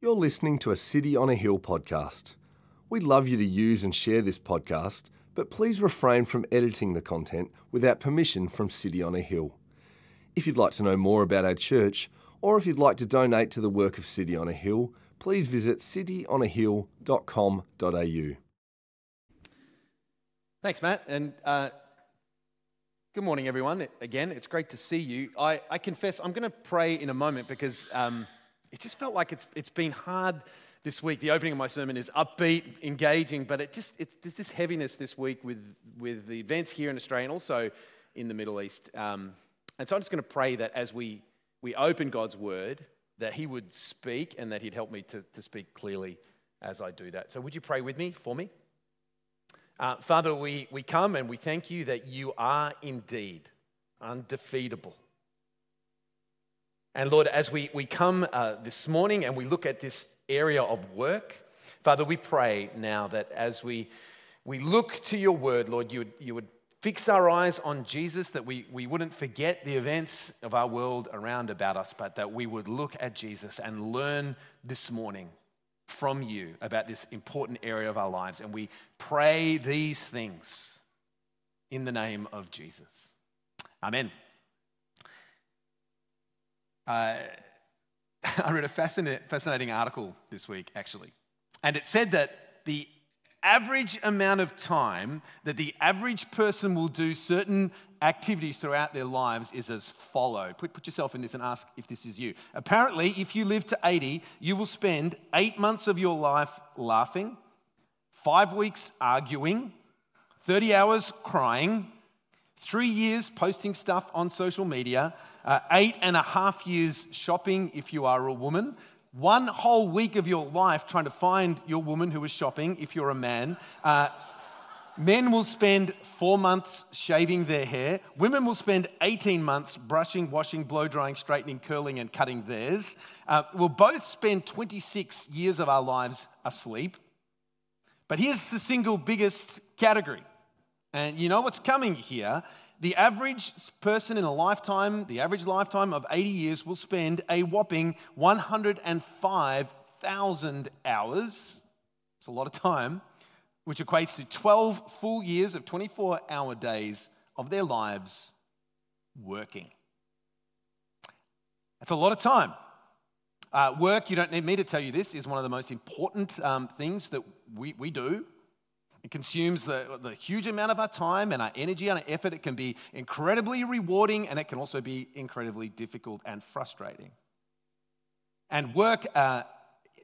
You're listening to a City on a Hill podcast. We'd love you to use and share this podcast, but please refrain from editing the content without permission from City on a Hill. If you'd like to know more about our church, or if you'd like to donate to the work of City on a Hill, please visit cityonahill.com.au. Thanks, Matt. And uh, good morning, everyone. Again, it's great to see you. I, I confess, I'm going to pray in a moment because um, it just felt like it's, it's been hard this week. The opening of my sermon is upbeat, engaging, but it just, it's, there's this heaviness this week with, with the events here in Australia and also in the Middle East. Um, and so I'm just going to pray that as we, we open God's word, that He would speak and that He'd help me to, to speak clearly as I do that. So would you pray with me, for me? Uh, Father, we, we come and we thank you that you are indeed undefeatable. And Lord, as we, we come uh, this morning and we look at this area of work, Father, we pray now that as we, we look to your word, Lord, you would, you would fix our eyes on Jesus, that we, we wouldn't forget the events of our world around about us, but that we would look at Jesus and learn this morning from you about this important area of our lives. And we pray these things in the name of Jesus. Amen. Uh, I read a fascinating article this week, actually. And it said that the average amount of time that the average person will do certain activities throughout their lives is as follow. Put, put, yourself in this and ask if this is you. Apparently, if you live to 80, you will spend eight months of your life laughing, five weeks arguing, 30 hours crying, three years posting stuff on social media, uh, eight and a half years shopping if you are a woman, one whole week of your life trying to find your woman who is shopping if you're a man. Uh, men will spend four months shaving their hair. Women will spend 18 months brushing, washing, blow drying, straightening, curling, and cutting theirs. Uh, we'll both spend 26 years of our lives asleep. But here's the single biggest category. And you know what's coming here the average person in a lifetime, the average lifetime of 80 years, will spend a whopping 105,000 hours. It's a lot of time, which equates to 12 full years of 24 hour days of their lives working. That's a lot of time. Uh, work, you don't need me to tell you this, is one of the most important um, things that we, we do it consumes the, the huge amount of our time and our energy and our effort. It can be incredibly rewarding and it can also be incredibly difficult and frustrating. And work, uh,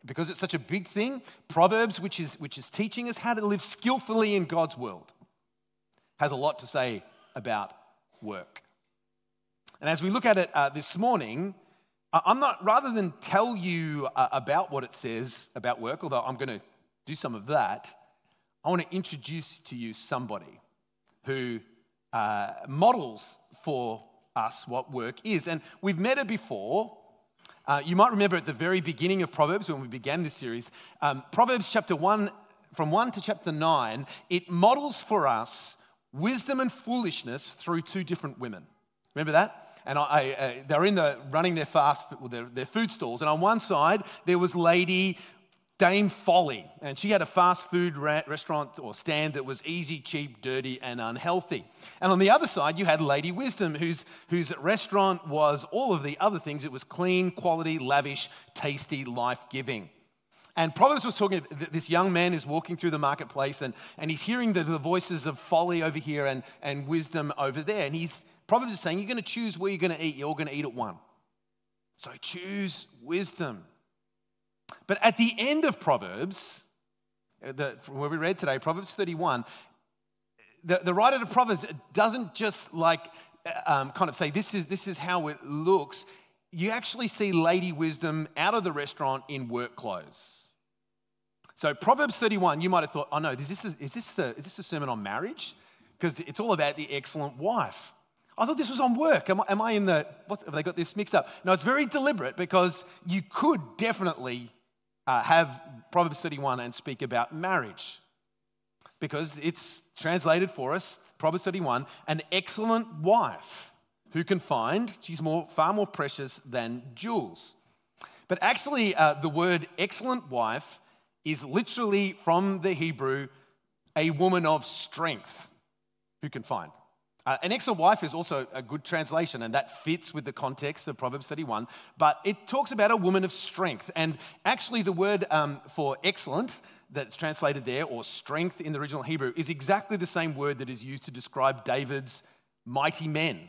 because it's such a big thing, Proverbs, which is, which is teaching us how to live skillfully in God's world, has a lot to say about work. And as we look at it uh, this morning, I'm not, rather than tell you uh, about what it says about work, although I'm going to do some of that, I want to introduce to you somebody who uh, models for us what work is. And we've met her before. Uh, you might remember at the very beginning of Proverbs when we began this series, um, Proverbs chapter 1, from 1 to chapter 9, it models for us wisdom and foolishness through two different women. Remember that? And I, I, uh, they're in the running their fast, their, their food stalls. And on one side, there was Lady Dame Folly, and she had a fast food restaurant or stand that was easy, cheap, dirty, and unhealthy. And on the other side, you had Lady Wisdom, whose, whose restaurant was all of the other things. It was clean, quality, lavish, tasty, life giving. And Proverbs was talking, this young man is walking through the marketplace and, and he's hearing the, the voices of folly over here and, and wisdom over there. And he's, Proverbs is saying, You're going to choose where you're going to eat. You're all going to eat at one. So choose wisdom. But at the end of Proverbs, uh, the, from where we read today, Proverbs 31, the, the writer of Proverbs doesn't just like uh, um, kind of say, this is, this is how it looks. You actually see Lady Wisdom out of the restaurant in work clothes. So, Proverbs 31, you might have thought, oh no, is this, a, is this, the, is this a sermon on marriage? Because it's all about the excellent wife. I thought this was on work. Am I, am I in the, what, have they got this mixed up? No, it's very deliberate because you could definitely uh, have Proverbs 31 and speak about marriage because it's translated for us, Proverbs 31, an excellent wife who can find, she's more, far more precious than jewels. But actually, uh, the word excellent wife is literally from the Hebrew, a woman of strength who can find. Uh, an excellent wife is also a good translation, and that fits with the context of Proverbs 31. But it talks about a woman of strength. And actually, the word um, for excellent that's translated there, or strength in the original Hebrew, is exactly the same word that is used to describe David's mighty men,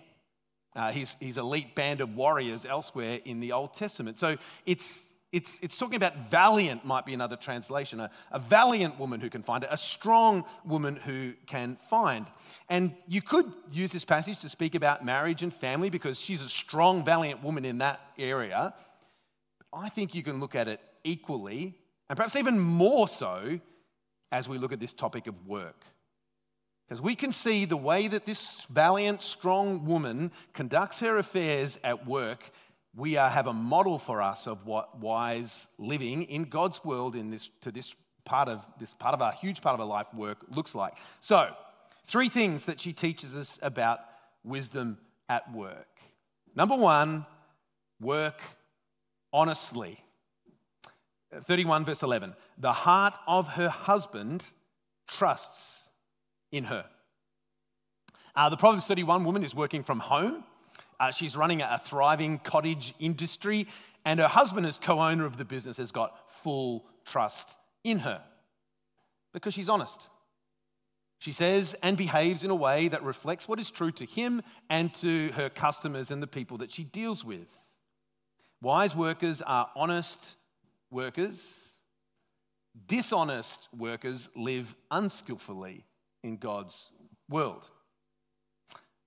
uh, his, his elite band of warriors elsewhere in the Old Testament. So it's it's, it's talking about valiant, might be another translation. A, a valiant woman who can find it, a strong woman who can find. And you could use this passage to speak about marriage and family because she's a strong, valiant woman in that area. I think you can look at it equally, and perhaps even more so, as we look at this topic of work. Because we can see the way that this valiant, strong woman conducts her affairs at work we are, have a model for us of what wise living in God's world in this, to this part of this part of our huge part of our life work looks like. So, three things that she teaches us about wisdom at work. Number one, work honestly. 31 verse 11. The heart of her husband trusts in her. Uh, the Proverbs 31 woman is working from home. Uh, she's running a thriving cottage industry, and her husband, as co owner of the business, has got full trust in her because she's honest. She says and behaves in a way that reflects what is true to him and to her customers and the people that she deals with. Wise workers are honest workers. Dishonest workers live unskillfully in God's world.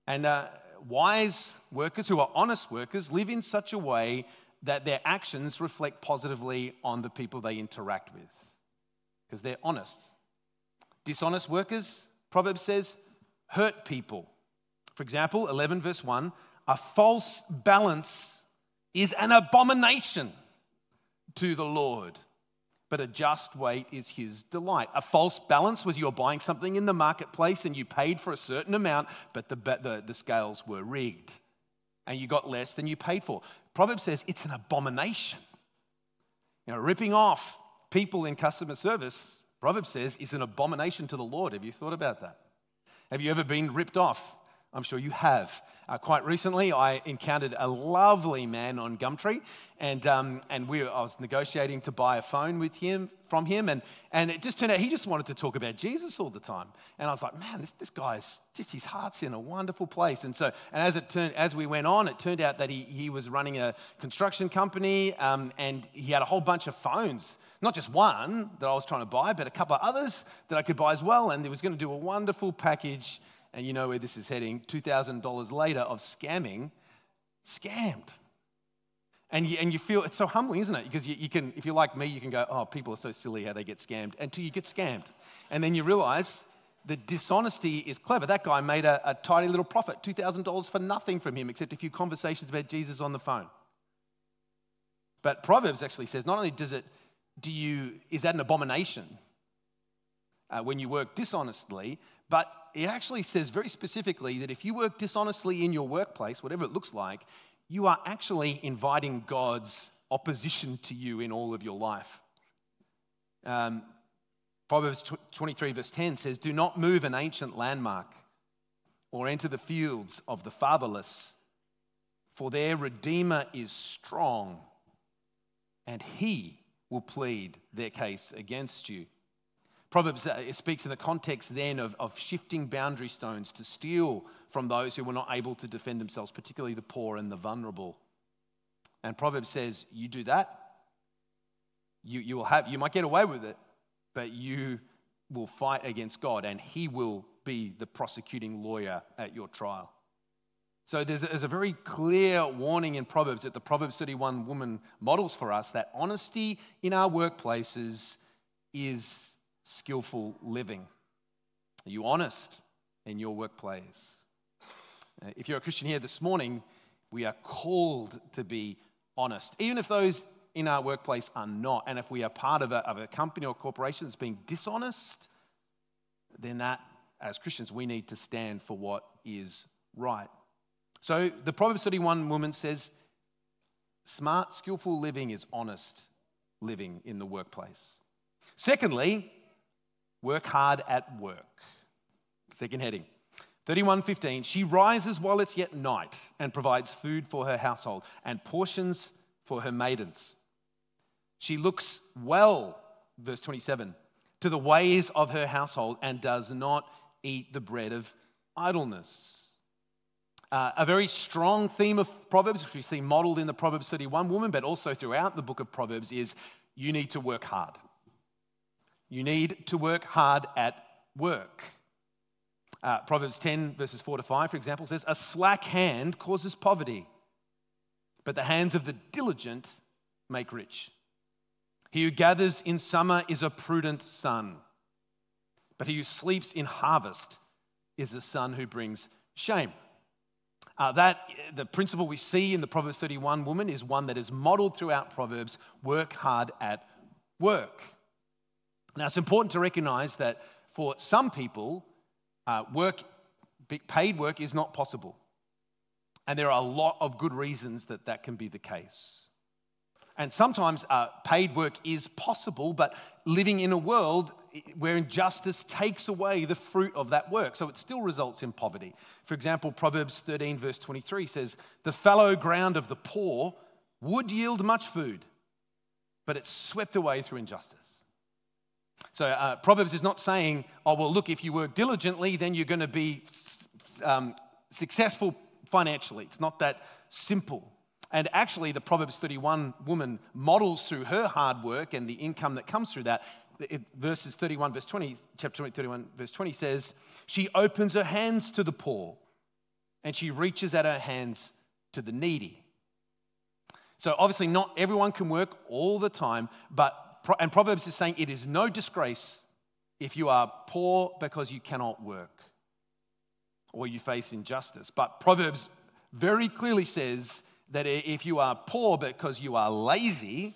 And uh, wise workers who are honest workers live in such a way that their actions reflect positively on the people they interact with because they're honest. Dishonest workers, Proverbs says, hurt people. For example, 11 verse 1 a false balance is an abomination to the Lord but a just weight is his delight. A false balance was you're buying something in the marketplace and you paid for a certain amount, but the, the, the scales were rigged and you got less than you paid for. Proverbs says it's an abomination. You know, ripping off people in customer service, Proverbs says, is an abomination to the Lord. Have you thought about that? Have you ever been ripped off I'm sure you have. Uh, quite recently, I encountered a lovely man on Gumtree, and, um, and we, I was negotiating to buy a phone with him from him, and, and it just turned out he just wanted to talk about Jesus all the time. And I was like, man, this, this guy's just his heart's in a wonderful place. And so, and as it turned, as we went on, it turned out that he, he was running a construction company, um, and he had a whole bunch of phones not just one that I was trying to buy, but a couple of others that I could buy as well. And he was going to do a wonderful package and you know where this is heading $2,000 later of scamming, scammed. And you, and you feel it's so humbling, isn't it? Because you, you, can, if you're like me, you can go, oh, people are so silly how they get scammed until you get scammed. And then you realize the dishonesty is clever. That guy made a, a tidy little profit, $2,000 for nothing from him except a few conversations about Jesus on the phone. But Proverbs actually says not only does it, do you, is that an abomination uh, when you work dishonestly, but it actually says very specifically that if you work dishonestly in your workplace, whatever it looks like, you are actually inviting God's opposition to you in all of your life. Um, Proverbs 23, verse 10 says, Do not move an ancient landmark or enter the fields of the fatherless, for their Redeemer is strong, and he will plead their case against you. Proverbs uh, speaks in the context then of, of shifting boundary stones to steal from those who were not able to defend themselves, particularly the poor and the vulnerable. And Proverbs says, You do that, you, you will have, you might get away with it, but you will fight against God and He will be the prosecuting lawyer at your trial. So there's a, there's a very clear warning in Proverbs that the Proverbs 31 woman models for us that honesty in our workplaces is skillful living? Are you honest in your workplace? Uh, if you're a Christian here this morning, we are called to be honest, even if those in our workplace are not. And if we are part of a, of a company or corporation that's being dishonest, then that, as Christians, we need to stand for what is right. So the Proverbs 31 woman says, Smart, skillful living is honest living in the workplace. Secondly, work hard at work. Second heading. 31:15 She rises while it's yet night and provides food for her household and portions for her maidens. She looks well, verse 27, to the ways of her household and does not eat the bread of idleness. Uh, a very strong theme of Proverbs, which we see modeled in the Proverbs 31 woman, but also throughout the book of Proverbs, is you need to work hard. You need to work hard at work. Uh, Proverbs 10, verses 4 to 5, for example, says, A slack hand causes poverty, but the hands of the diligent make rich. He who gathers in summer is a prudent son, but he who sleeps in harvest is a son who brings shame. Uh, that the principle we see in the Proverbs 31 woman is one that is modeled throughout Proverbs work hard at work. Now, it's important to recognize that for some people, uh, work, paid work is not possible. And there are a lot of good reasons that that can be the case. And sometimes uh, paid work is possible, but living in a world where injustice takes away the fruit of that work. So it still results in poverty. For example, Proverbs 13, verse 23 says, The fallow ground of the poor would yield much food, but it's swept away through injustice. So uh, Proverbs is not saying, oh, well, look, if you work diligently, then you're going to be um, successful financially. It's not that simple. And actually, the Proverbs 31 woman models through her hard work and the income that comes through that. It, verses 31, verse 20, chapter 31, verse 20 says, She opens her hands to the poor and she reaches out her hands to the needy. So, obviously, not everyone can work all the time, but, and Proverbs is saying it is no disgrace if you are poor because you cannot work or you face injustice. But Proverbs very clearly says that if you are poor because you are lazy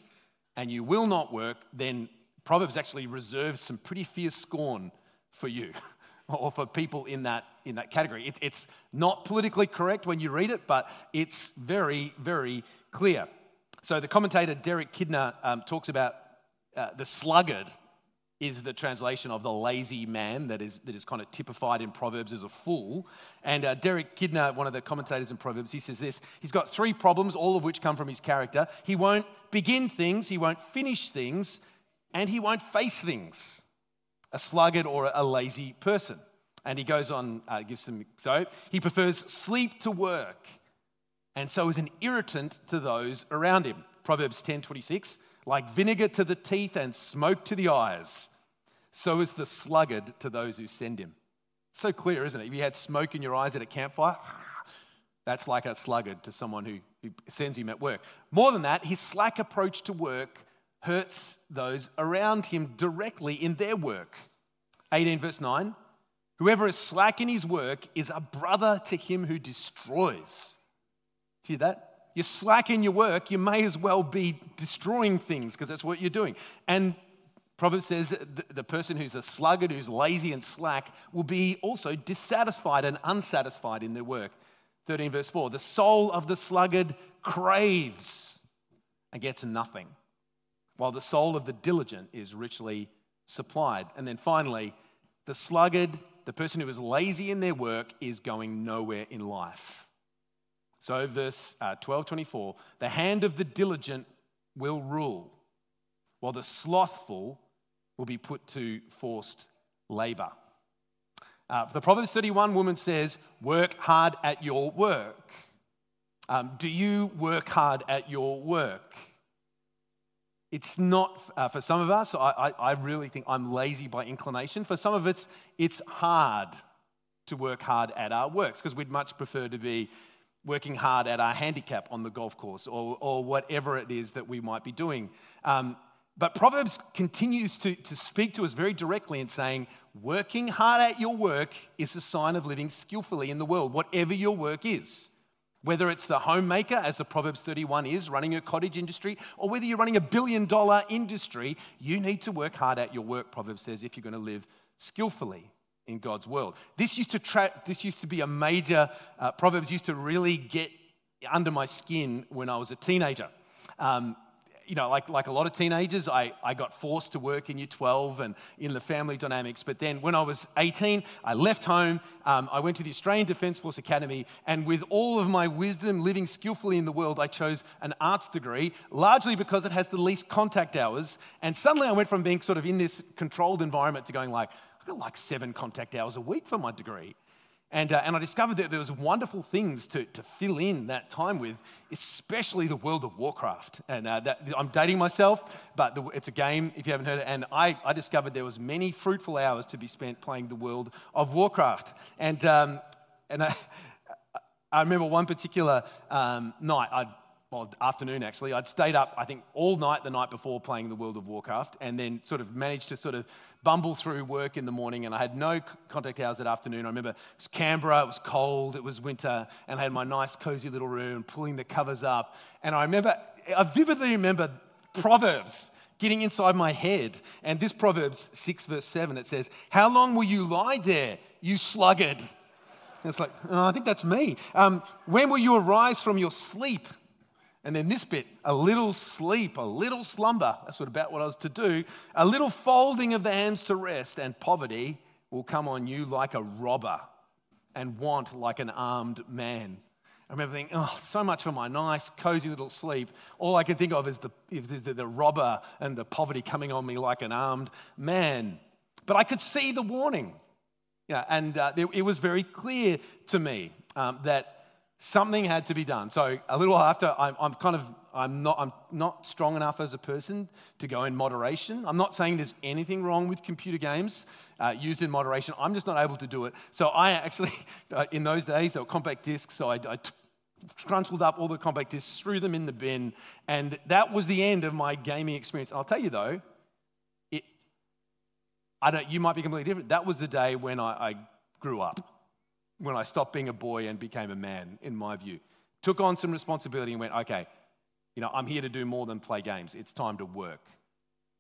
and you will not work, then Proverbs actually reserves some pretty fierce scorn for you or for people in that, in that category. It's, not politically correct when you read it, but it's very, very clear. So the commentator Derek Kidner um, talks about uh, the sluggard is the translation of the lazy man that is, that is kind of typified in Proverbs as a fool. And uh, Derek Kidner, one of the commentators in Proverbs, he says this He's got three problems, all of which come from his character. He won't begin things, he won't finish things, and he won't face things. A sluggard or a lazy person. And he goes on, uh, gives some, so he prefers sleep to work, and so is an irritant to those around him. Proverbs 10 26 like vinegar to the teeth and smoke to the eyes, so is the sluggard to those who send him. So clear, isn't it? If you had smoke in your eyes at a campfire, that's like a sluggard to someone who, who sends him at work. More than that, his slack approach to work hurts those around him directly in their work. 18 verse 9 Whoever is slack in his work is a brother to him who destroys. Do you hear that? You're slack in your work, you may as well be destroying things because that's what you're doing. And Proverbs says the, the person who's a sluggard, who's lazy and slack, will be also dissatisfied and unsatisfied in their work. 13 verse 4 The soul of the sluggard craves and gets nothing, while the soul of the diligent is richly supplied. And then finally, the sluggard, the person who is lazy in their work, is going nowhere in life. So, verse uh, 12 24, the hand of the diligent will rule, while the slothful will be put to forced labor. Uh, the Proverbs 31 woman says, Work hard at your work. Um, do you work hard at your work? It's not, uh, for some of us, I, I, I really think I'm lazy by inclination. For some of us, it's hard to work hard at our works because we'd much prefer to be working hard at our handicap on the golf course or, or whatever it is that we might be doing. Um, but Proverbs continues to, to speak to us very directly in saying, working hard at your work is a sign of living skillfully in the world, whatever your work is. Whether it's the homemaker, as the Proverbs 31 is, running a cottage industry, or whether you're running a billion dollar industry, you need to work hard at your work, Proverbs says, if you're going to live skillfully in God's world. This used to, tra- this used to be a major, uh, Proverbs used to really get under my skin when I was a teenager. Um, you know, like, like a lot of teenagers, I, I got forced to work in year 12 and in the family dynamics. But then when I was 18, I left home. Um, I went to the Australian Defence Force Academy. And with all of my wisdom living skillfully in the world, I chose an arts degree, largely because it has the least contact hours. And suddenly I went from being sort of in this controlled environment to going like, I got like seven contact hours a week for my degree. And, uh, and I discovered that there was wonderful things to, to fill in that time with, especially the world of Warcraft. And uh, that, I'm dating myself, but the, it's a game if you haven't heard it. And I, I discovered there was many fruitful hours to be spent playing the world of Warcraft. And, um, and I, I remember one particular um, night, I'd well, afternoon actually. I'd stayed up, I think, all night the night before playing the World of Warcraft, and then sort of managed to sort of bumble through work in the morning. And I had no contact hours that afternoon. I remember it was Canberra, it was cold, it was winter, and I had my nice, cozy little room, pulling the covers up. And I remember, I vividly remember Proverbs getting inside my head. And this Proverbs 6, verse 7, it says, How long will you lie there, you sluggard? And it's like, oh, I think that's me. Um, when will you arise from your sleep? And then this bit, a little sleep, a little slumber, that's what about what I was to do, a little folding of the hands to rest, and poverty will come on you like a robber and want like an armed man. I remember thinking, oh, so much for my nice, cozy little sleep. All I can think of is the, the, the robber and the poverty coming on me like an armed man. But I could see the warning. Yeah, and uh, it was very clear to me um, that something had to be done. So a little after, I'm, I'm, kind of, I'm not, I'm not strong enough as a person to go in moderation. I'm not saying there's anything wrong with computer games uh, used in moderation. I'm just not able to do it. So I actually, uh, in those days, there were compact discs. So I, I t- crunchbled up all the compact discs, threw them in the bin, and that was the end of my gaming experience. I'll tell you though, it, I don't, you might be completely different. That was the day when I, I grew up when I stopped being a boy and became a man, in my view. Took on some responsibility and went, okay, you know, I'm here to do more than play games. It's time to work.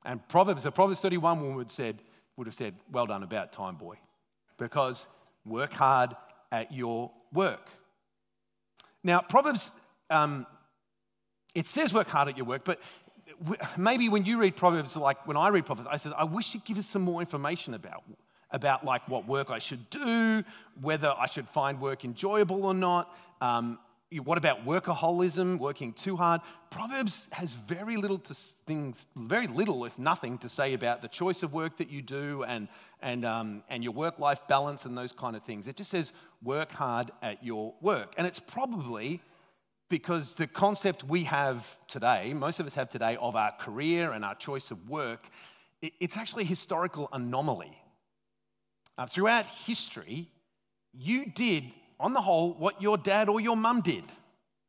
And Proverbs, the Proverbs 31 woman would, said, would have said, well done, about time, boy. Because work hard at your work. Now, Proverbs, um, it says work hard at your work, but maybe when you read Proverbs, like when I read Proverbs, I said, I wish you'd give us some more information about about like what work I should do, whether I should find work enjoyable or not. Um, what about workaholism, working too hard? Proverbs has very little to things, very little, if nothing, to say about the choice of work that you do and, and, um, and your work life balance and those kind of things. It just says work hard at your work. And it's probably because the concept we have today, most of us have today, of our career and our choice of work, it's actually a historical anomaly. Uh, throughout history, you did, on the whole, what your dad or your mum did.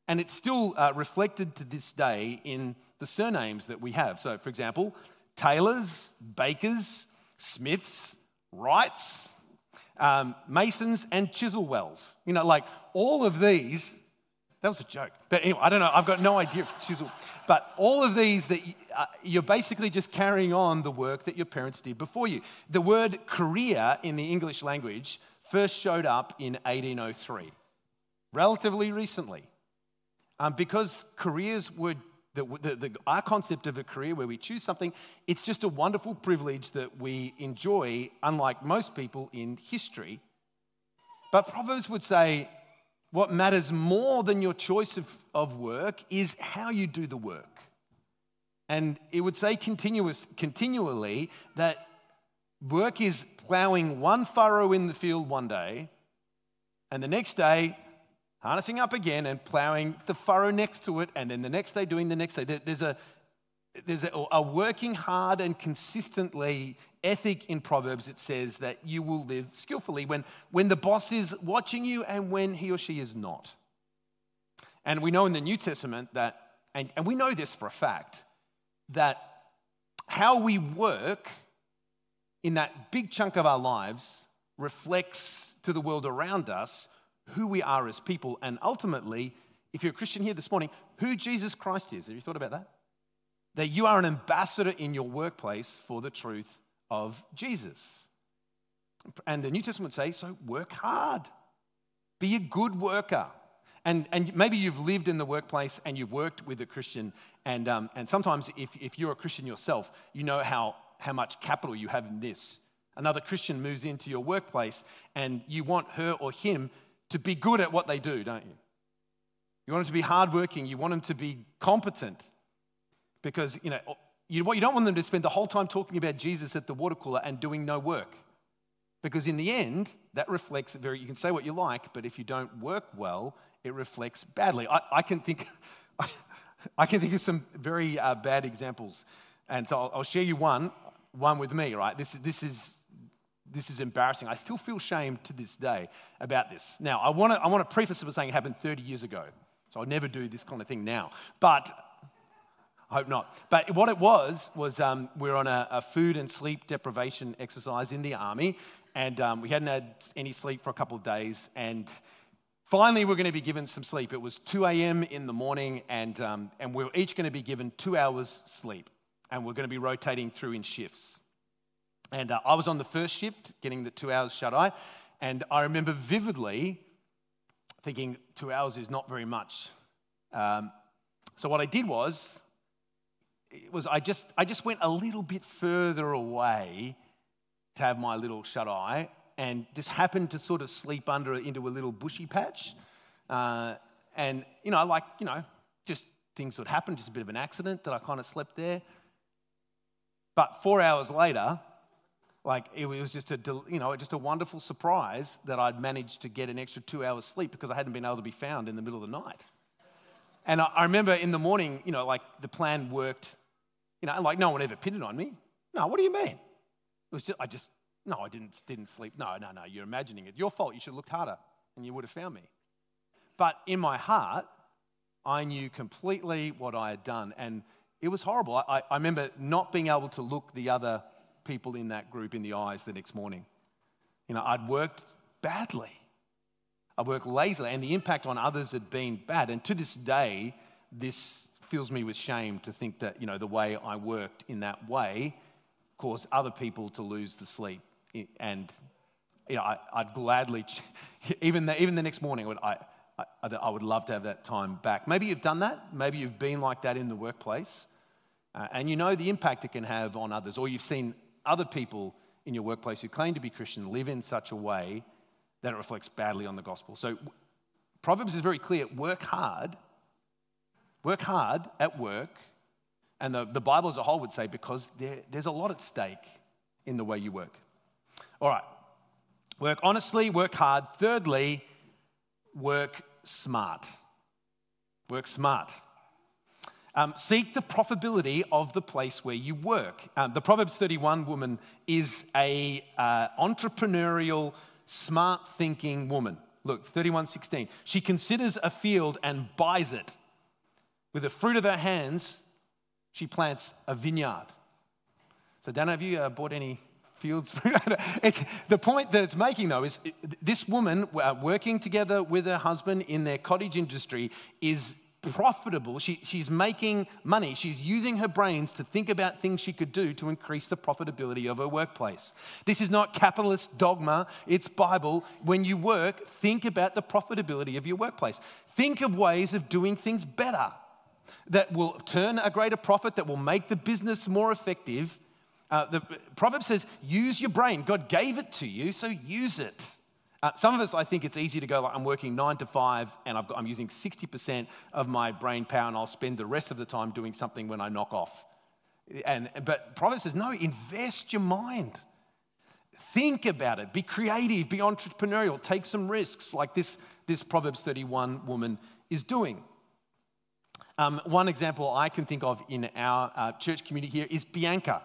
And it's still uh, reflected to this day in the surnames that we have. So, for example, Taylors, Bakers, Smiths, Wrights, um, Masons, and Chiselwells. You know, like all of these that was a joke. But anyway, I don't know. I've got no idea if chisel. But all of these that uh, you're basically just carrying on the work that your parents did before you. The word career in the English language first showed up in 1803, relatively recently. Um, because careers were, the, the, the, our concept of a career where we choose something, it's just a wonderful privilege that we enjoy, unlike most people in history. But Proverbs would say, what matters more than your choice of, of work is how you do the work. And it would say continuous, continually that work is plowing one furrow in the field one day, and the next day, harnessing up again and plowing the furrow next to it, and then the next day, doing the next day. There's a, there's a, a, working hard and consistently ethic in Proverbs. It says that you will live skillfully when, when the boss is watching you and when he or she is not. And we know in the New Testament that, and, and we know this for a fact, that how we work in that big chunk of our lives reflects to the world around us who we are as people, and ultimately, if you're a Christian here this morning, who Jesus Christ is. Have you thought about that? That you are an ambassador in your workplace for the truth of Jesus. And the New Testament would say, so work hard, be a good worker. And, and maybe you've lived in the workplace and you've worked with a Christian And, um, and sometimes, if, if you're a Christian yourself, you know how, how much capital you have in this. Another Christian moves into your workplace, and you want her or him to be good at what they do, don't you? You want them to be hardworking, you want them to be competent. Because, you know, you, what you don't want them to spend the whole time talking about Jesus at the water cooler and doing no work. Because in the end, that reflects very, you can say what you like, but if you don't work well, it reflects badly. I, I can think, I can think of some very uh, bad examples. And so I'll, I'll, share you one, one with me, right? This, is this, is, this is embarrassing. I still feel shame to this day about this. Now, I want to I wanna preface it with saying it happened 30 years ago. So I'll never do this kind of thing now. But I hope not. But what it was, was um, we are on a, a, food and sleep deprivation exercise in the army, and um, we hadn't had any sleep for a couple of days. And finally, we are going to be given some sleep. It was 2 a.m. in the morning, and, um, and we are each going to be given two hours sleep. And we're going to be rotating through in shifts. And uh, I was on the first shift, getting the two hours shut eye. And I remember vividly thinking, two hours is not very much. Um, so what I did was, was I just, I just went a little bit further away to have my little shut eye and just happened to sort of sleep under into a little bushy patch. Uh, and, you know, like, you know, just things would happen, just a bit of an accident that I kind of slept there. But four hours later, like it was just a, you know, just a wonderful surprise that I'd managed to get an extra two hours sleep because I hadn't been able to be found in the middle of the night. And I remember in the morning, you know, like the plan worked, you know, like no one ever pinned it on me. No, what do you mean? It was just, I just, no, I didn't, didn't sleep. No, no, no, you're imagining it. Your fault. You should have looked harder and you would have found me. But in my heart, I knew completely what I had done. And it was horrible. I, I remember not being able to look the other people in that group in the eyes the next morning. You know, I'd worked badly. I worked lazily, and the impact on others had been bad. And to this day, this fills me with shame to think that, you know, the way I worked in that way caused other people to lose the sleep. And you know, I, would gladly, even the, even the next morning, I I, I, would love to have that time back. Maybe you've done that. Maybe you've been like that in the workplace. Uh, and you know the impact it can have on others. Or you've seen other people in your workplace who claim to be Christian live in such a way that it reflects badly on the gospel. So Proverbs is very clear work hard, work hard at work and the, the Bible as a whole would say because there, there's a lot at stake in the way you work. All right. Work honestly, work hard. Thirdly, work smart. Work smart. Um, seek the profitability of the place where you work. Um, the Proverbs 31 woman is a uh, entrepreneurial, smart thinking woman. Look, 31:16. She considers a field and buys it. With the fruit of her hands, she plants a vineyard. So, have you uh, bought any fields? the point that it's making, though, is this woman uh, working together with her husband in their cottage industry is profitable. She, she's making money. She's using her brains to think about things she could do to increase the profitability of her workplace. This is not capitalist dogma, it's Bible. When you work, think about the profitability of your workplace. Think of ways of doing things better that will turn a greater profit, that will make the business more effective. Uh, the proverb says, use your brain. God gave it to you, so use it. Uh, some of us, I think it's easy to go like, I'm working nine to five and i am using 60% of my brain power and I'll spend the rest of the time doing something when I knock off. And, but Proverbs says, no, invest your mind. Think about it. Be creative, be entrepreneurial, take some risks like this, this Proverbs 31 woman is doing. Um, one example I can think of in our uh, church community here is Bianca.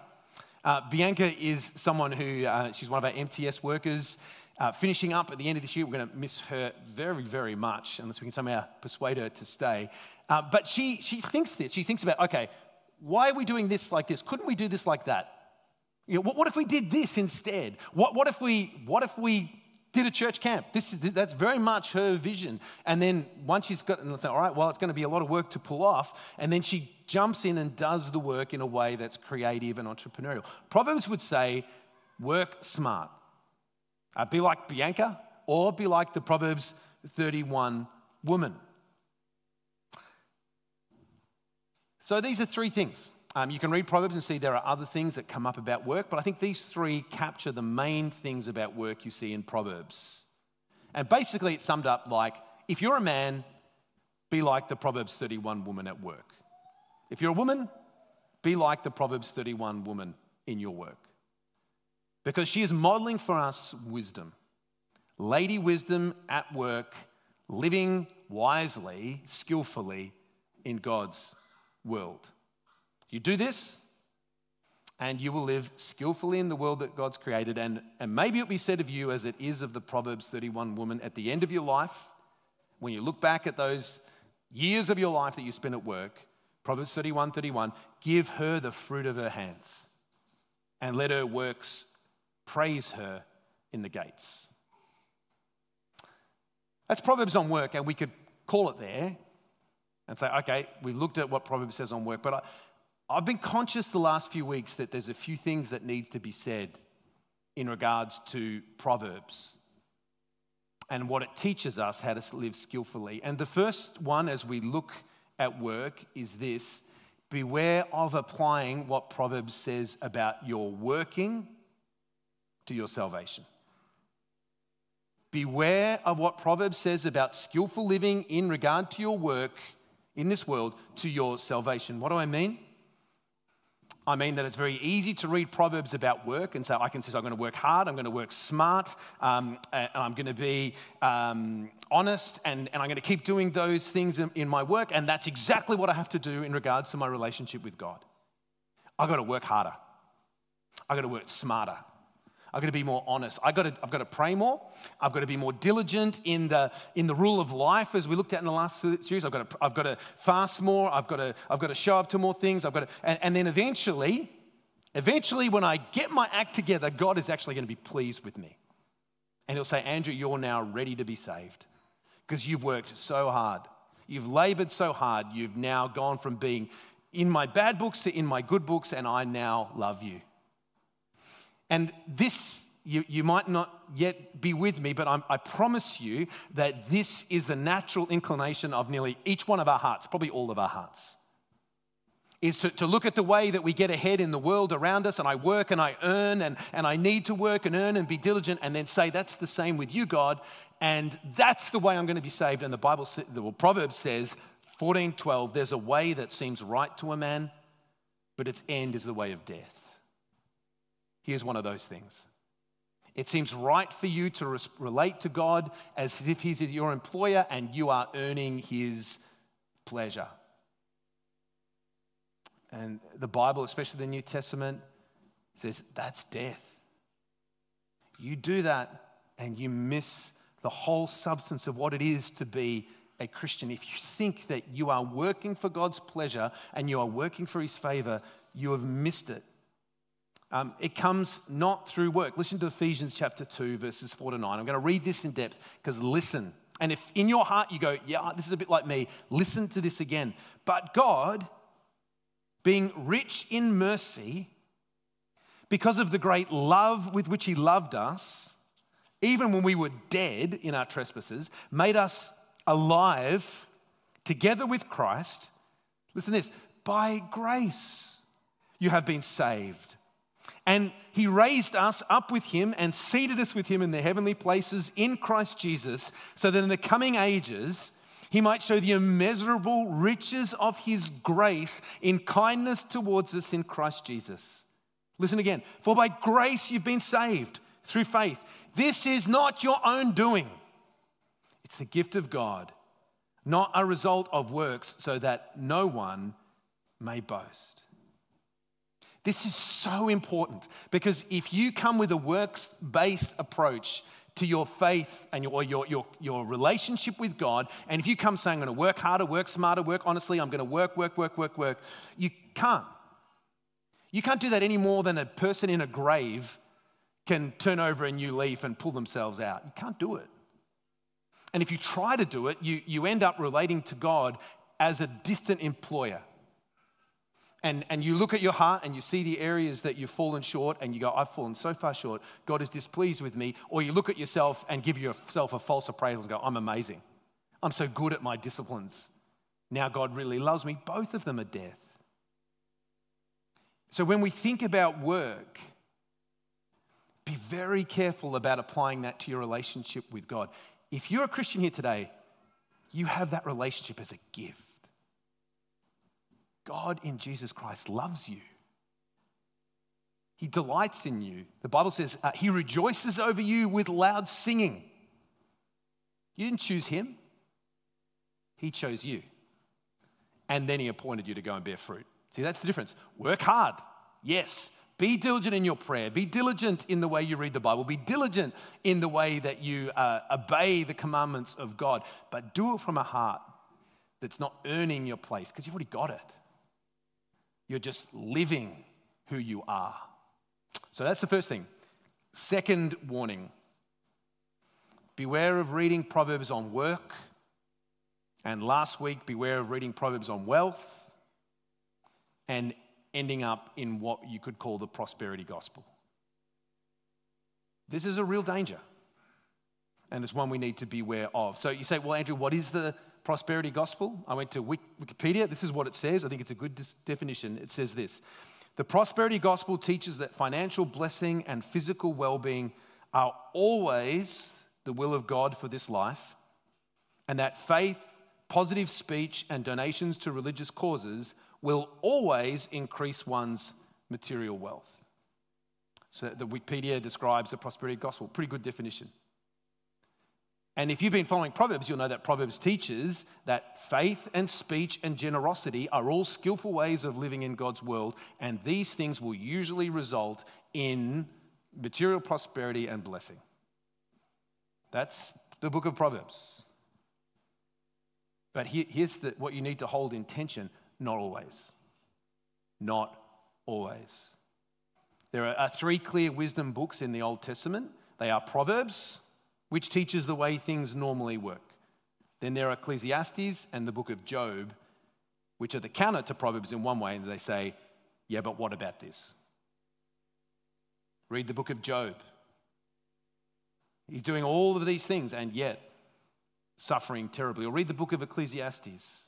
Uh, Bianca is someone who, uh, she's one of our MTS workers. Uh, finishing up at the end of this year, we're going to miss her very, very much, unless we can somehow persuade her to stay. Uh, but she, she thinks this. She thinks about, okay, why are we doing this like this? Couldn't we do this like that? You know, what, what, if we did this instead? What, what, if we, what if we did a church camp. This is, that's very much her vision. And then once she's got, and say, all right, well, it's going to be a lot of work to pull off. And then she jumps in and does the work in a way that's creative and entrepreneurial. Proverbs would say, work smart. Uh, be like Bianca or be like the Proverbs 31 woman. So these are three things. Um, you can read Proverbs and see there are other things that come up about work, but I think these three capture the main things about work you see in Proverbs. And basically, it's summed up like if you're a man, be like the Proverbs 31 woman at work. If you're a woman, be like the Proverbs 31 woman in your work. Because she is modeling for us wisdom. Lady wisdom at work, living wisely, skillfully in God's world. You do this, and you will live skillfully in the world that God's created. And, and maybe it'll be said of you, as it is of the Proverbs 31 woman, at the end of your life, when you look back at those years of your life that you spent at work, Proverbs 31 31, give her the fruit of her hands and let her works praise her in the gates. That's Proverbs on work, and we could call it there and say, okay, we've looked at what Proverbs says on work, but I, I've been conscious the last few weeks that there's a few things that needs to be said in regards to Proverbs and what it teaches us how to live skillfully. And the first one, as we look at work, is this beware of applying what Proverbs says about your working to your salvation. Beware of what Proverbs says about skillful living in regard to your work in this world to your salvation. What do I mean? I mean that it's very easy to read Proverbs about work and say, I can say, I'm going to work hard, I'm going to work smart, um, and I'm going to be um, honest, and, and I'm going to keep doing those things in, in my work. And that's exactly what I have to do in regards to my relationship with God. I've got to work harder, I've got to work smarter, I've got to be more honest. I've got to, I've got to pray more. I've got to be more diligent in the, in the rule of life, as we looked at in the last series. I've got to, I've got to fast more. I've got to, I've got to show up to more things. I've got to, and, and then eventually, eventually, when I get my act together, God is actually going to be pleased with me. And He'll say, Andrew, you're now ready to be saved because you've worked so hard. You've labored so hard. You've now gone from being in my bad books to in my good books, and I now love you. And this, you, you might not yet be with me, but I'm, i promise you that this is the natural inclination of nearly each one of our hearts, probably all of our hearts. Is to, to look at the way that we get ahead in the world around us, and I work and I earn, and, and I need to work and earn and be diligent, and then say, That's the same with you, God, and that's the way I'm going to be saved. And the Bible, the well, Proverbs says, 14, 12, there's a way that seems right to a man, but its end is the way of death. Here's one of those things. It seems right for you to res- relate to God as if He's your employer and you are earning His pleasure. And the Bible, especially the New Testament, says that's death. You do that and you miss the whole substance of what it is to be a Christian. If you think that you are working for God's pleasure and you are working for His favor, you have missed it. Um, it comes not through work. Listen to Ephesians chapter 2, verses 4 to 9. I'm going to read this in depth because listen. And if in your heart you go, yeah, this is a bit like me, listen to this again. But God, being rich in mercy, because of the great love with which He loved us, even when we were dead in our trespasses, made us alive together with Christ. Listen to this by grace you have been saved and he raised us up with him and seated us with him in the heavenly places in Christ Jesus, so that in the coming ages he might show the immeasurable riches of his grace in kindness towards us in Christ Jesus. Listen again. For by grace you've been saved through faith. This is not your own doing, it's the gift of God, not a result of works, so that no one may boast. This is so important because if you come with a works based approach to your faith and your, your, your, your relationship with God, and if you come saying, I'm going to work harder, work smarter, work honestly, I'm going to work, work, work, work, work, you can't. You can't do that any more than a person in a grave can turn over a new leaf and pull themselves out. You can't do it. And if you try to do it, you, you end up relating to God as a distant employer and, and you look at your heart and you see the areas that you've fallen short and you go, I've fallen so far short, God is displeased with me. Or you look at yourself and give yourself a false appraisal and go, I'm amazing. I'm so good at my disciplines. Now God really loves me. Both of them are death. So when we think about work, be very careful about applying that to your relationship with God. If you're a Christian here today, you have that relationship as a gift. God in Jesus Christ loves you. He delights in you. The Bible says uh, he rejoices over you with loud singing. You didn't choose him, he chose you. And then he appointed you to go and bear fruit. See, that's the difference. Work hard, yes. Be diligent in your prayer. Be diligent in the way you read the Bible. Be diligent in the way that you uh, obey the commandments of God. But do it from a heart that's not earning your place because you've already got it. You're just living who you are. So that's the first thing. Second warning beware of reading Proverbs on work. And last week, beware of reading Proverbs on wealth and ending up in what you could call the prosperity gospel. This is a real danger, and it's one we need to beware of. So you say, well, Andrew, what is the prosperity gospel? I went to Wikipedia. This is what it says. I think it's a good definition. It says this The prosperity gospel teaches that financial blessing and physical well being are always the will of God for this life, and that faith, positive speech, and donations to religious causes will always increase one's material wealth. So the Wikipedia describes the prosperity gospel. Pretty good definition. And if you've been following Proverbs, you'll know that Proverbs teaches that faith and speech and generosity are all skillful ways of living in God's world, and these things will usually result in material prosperity and blessing. That's the book of Proverbs. But here's the, what you need to hold in tension not always. Not always. There are three clear wisdom books in the Old Testament. They are Proverbs, which teaches the way things normally work. Then there are Ecclesiastes and the book of Job, which are the counter to Proverbs in one way, and they say, yeah, but what about this? Read the book of Job. He's doing all of these things and yet suffering terribly. Or read the book of Ecclesiastes.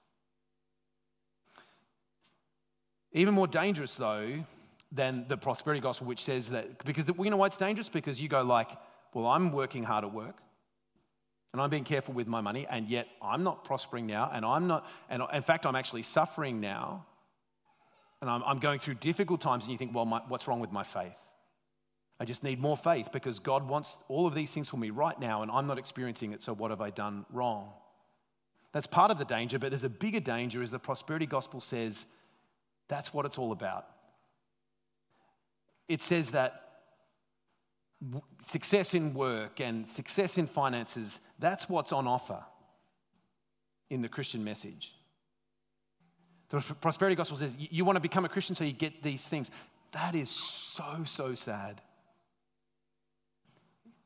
Even more dangerous, though, than the prosperity gospel, which says that, because you know why it's dangerous? Because you go like, well, I'm working hard at work and I'm being careful with my money, and yet I'm not prospering now, and I'm not, and in fact, I'm actually suffering now, and I'm, I'm going through difficult times, and you think, well, my, what's wrong with my faith? I just need more faith because God wants all of these things for me right now, and I'm not experiencing it, so what have I done wrong? That's part of the danger, but there's a bigger danger, is the prosperity gospel says, that's what it's all about. It says that success in work and success in finances, that's what's on offer in the Christian message. The prosperity gospel says you want to become a Christian so you get these things. That is so, so sad.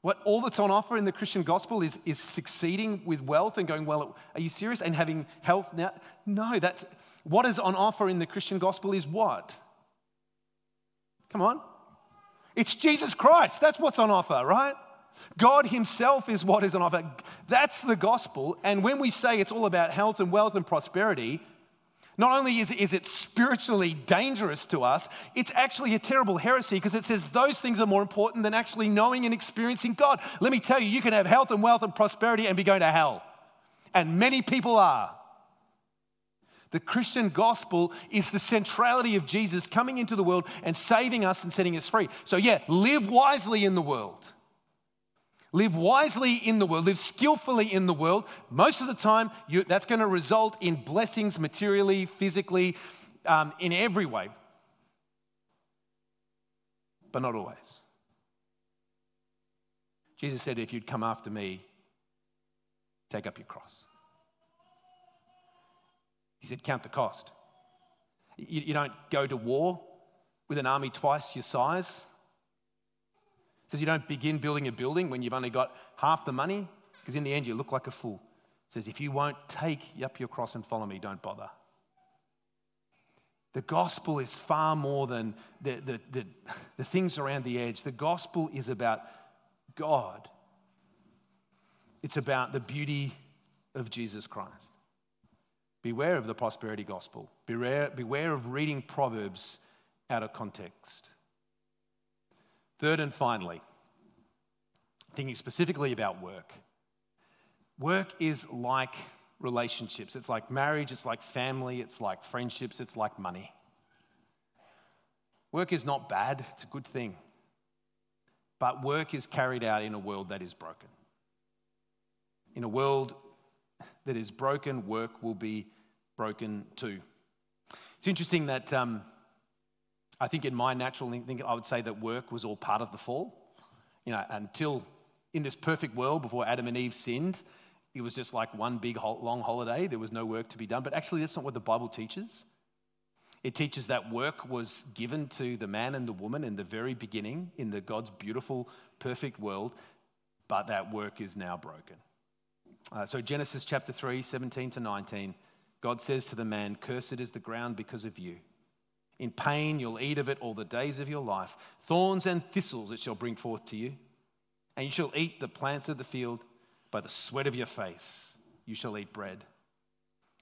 What all that's on offer in the Christian gospel is, is succeeding with wealth and going, well, are you serious? And having health now? No, that's what is on offer in the Christian gospel is what? Come on. It's Jesus Christ. That's what's on offer, right? God Himself is what is on offer. That's the gospel. And when we say it's all about health and wealth and prosperity, not only is, is it spiritually dangerous to us, it's actually a terrible heresy because it says those things are more important than actually knowing and experiencing God. Let me tell you, you can have health and wealth and prosperity and be going to hell. And many people are. The Christian gospel is the centrality of Jesus coming into the world and saving us and setting us free. So, yeah, live wisely in the world. Live wisely in the world, live skillfully in the world. Most of the time, you, that's going to result in blessings materially, physically, um, in every way. But not always. Jesus said, If you'd come after me, take up your cross. He said, Count the cost. You, you don't go to war with an army twice your size. He says, You don't begin building a building when you've only got half the money, because in the end you look like a fool. He says, If you won't take up your cross and follow me, don't bother. The gospel is far more than the, the, the, the, things around the edge. The gospel is about God, it's about the beauty of Jesus Christ. Beware of the prosperity gospel. Beware, beware of reading Proverbs out of context. Third and finally, thinking specifically about work. Work is like relationships. It's like marriage, it's like family, it's like friendships, it's like money. Work is not bad, it's a good thing. But work is carried out in a world that is broken. In a world that is broken, work will be broken too. It's interesting that um, I think in my natural thinking, I would say that work was all part of the fall. You know, until in this perfect world before Adam and Eve sinned, it was just like one big long holiday. There was no work to be done. But actually, that's not what the Bible teaches. It teaches that work was given to the man and the woman in the very beginning in the God's beautiful, perfect world, but that work is now broken. Uh, so, Genesis chapter 3, 17 to 19, God says to the man, Cursed is the ground because of you. In pain you'll eat of it all the days of your life. Thorns and thistles it shall bring forth to you. And you shall eat the plants of the field by the sweat of your face. You shall eat bread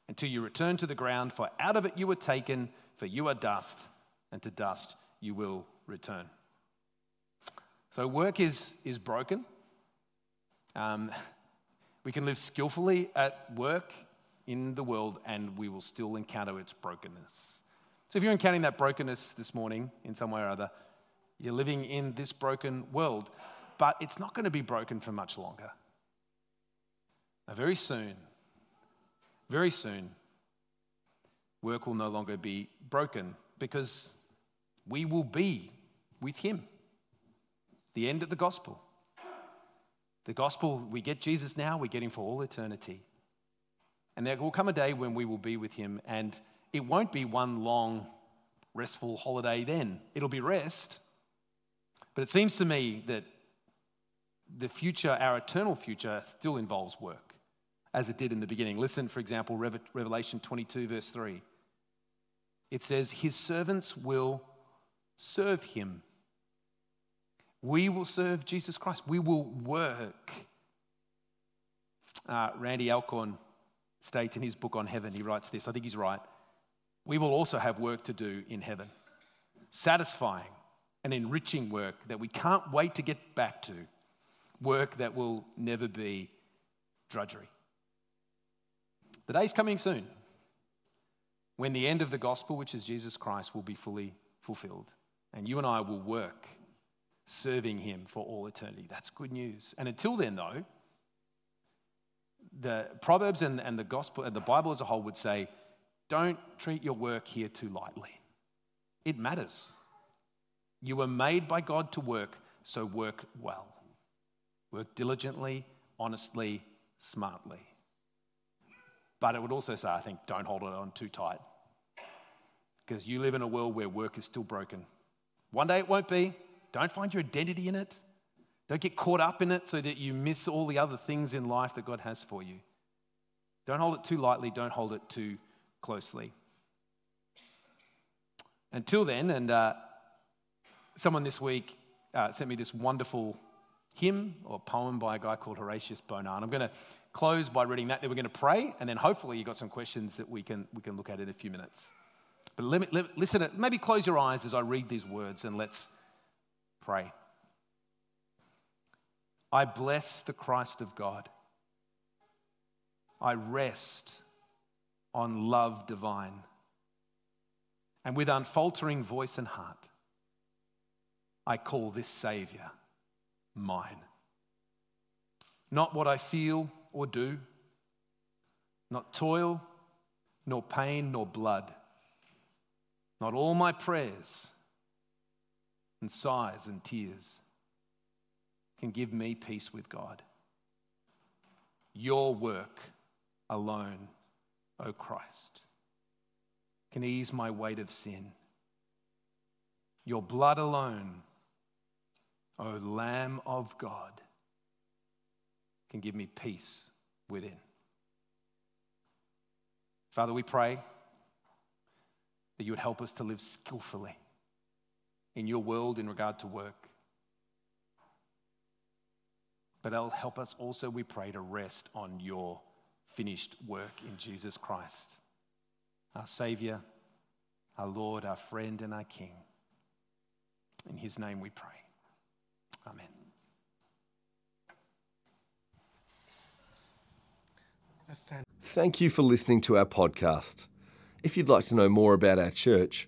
until you return to the ground, for out of it you were taken, for you are dust, and to dust you will return. So, work is, is broken. Um, we can live skillfully at work in the world, and we will still encounter its brokenness. So, if you're encountering that brokenness this morning in some way or other, you're living in this broken world, but it's not going to be broken for much longer. Now, very soon, very soon, work will no longer be broken because we will be with Him. The end of the gospel. The gospel, we get Jesus now, we get him for all eternity. And there will come a day when we will be with him, and it won't be one long, restful holiday then. It'll be rest. But it seems to me that the future, our eternal future, still involves work, as it did in the beginning. Listen, for example, Revelation 22, verse 3. It says, His servants will serve him we will serve Jesus Christ. We will work. Uh, Randy Alcorn states in his book on heaven, he writes this, I think he's right. We will also have work to do in heaven, satisfying and enriching work that we can't wait to get back to, work that will never be drudgery. The day's coming soon when the end of the gospel, which is Jesus Christ, will be fully fulfilled. And you and I will work serving Him for all eternity. That's good news. And until then, though, the Proverbs and, and the gospel and the Bible as a whole would say, don't treat your work here too lightly. It matters. You were made by God to work, so work well. Work diligently, honestly, smartly. But it would also say, I think, don't hold it on too tight. Because you live in a world where work is still broken. One day it won't be, don't find your identity in it. Don't get caught up in it so that you miss all the other things in life that God has for you. Don't hold it too lightly, don't hold it too closely. Until then, and uh, someone this week uh, sent me this wonderful hymn or poem by a guy called Horatius Bonar. And I'm going to close by reading that. Then we're going to pray, and then hopefully you've got some questions that we can, we can look at in a few minutes. But let me, let, listen, maybe close your eyes as I read these words and let's Pray. I bless the Christ of God. I rest on love divine. And with unfaltering voice and heart, I call this Savior mine. Not what I feel or do, not toil, nor pain, nor blood, not all my prayers and sighs and tears can give me peace with God. Your work alone, O Christ, can ease my weight of sin. Your blood alone, O Lamb of God, can give me peace within. Father, we pray that you would help us to live skillfully in your world in regard to work. But help us also, we pray, to rest on your finished work in Jesus Christ, our Savior, our Lord, our friend, and our King. In his name we pray. Amen. Thank you for listening to our podcast. If you'd like to know more about our church,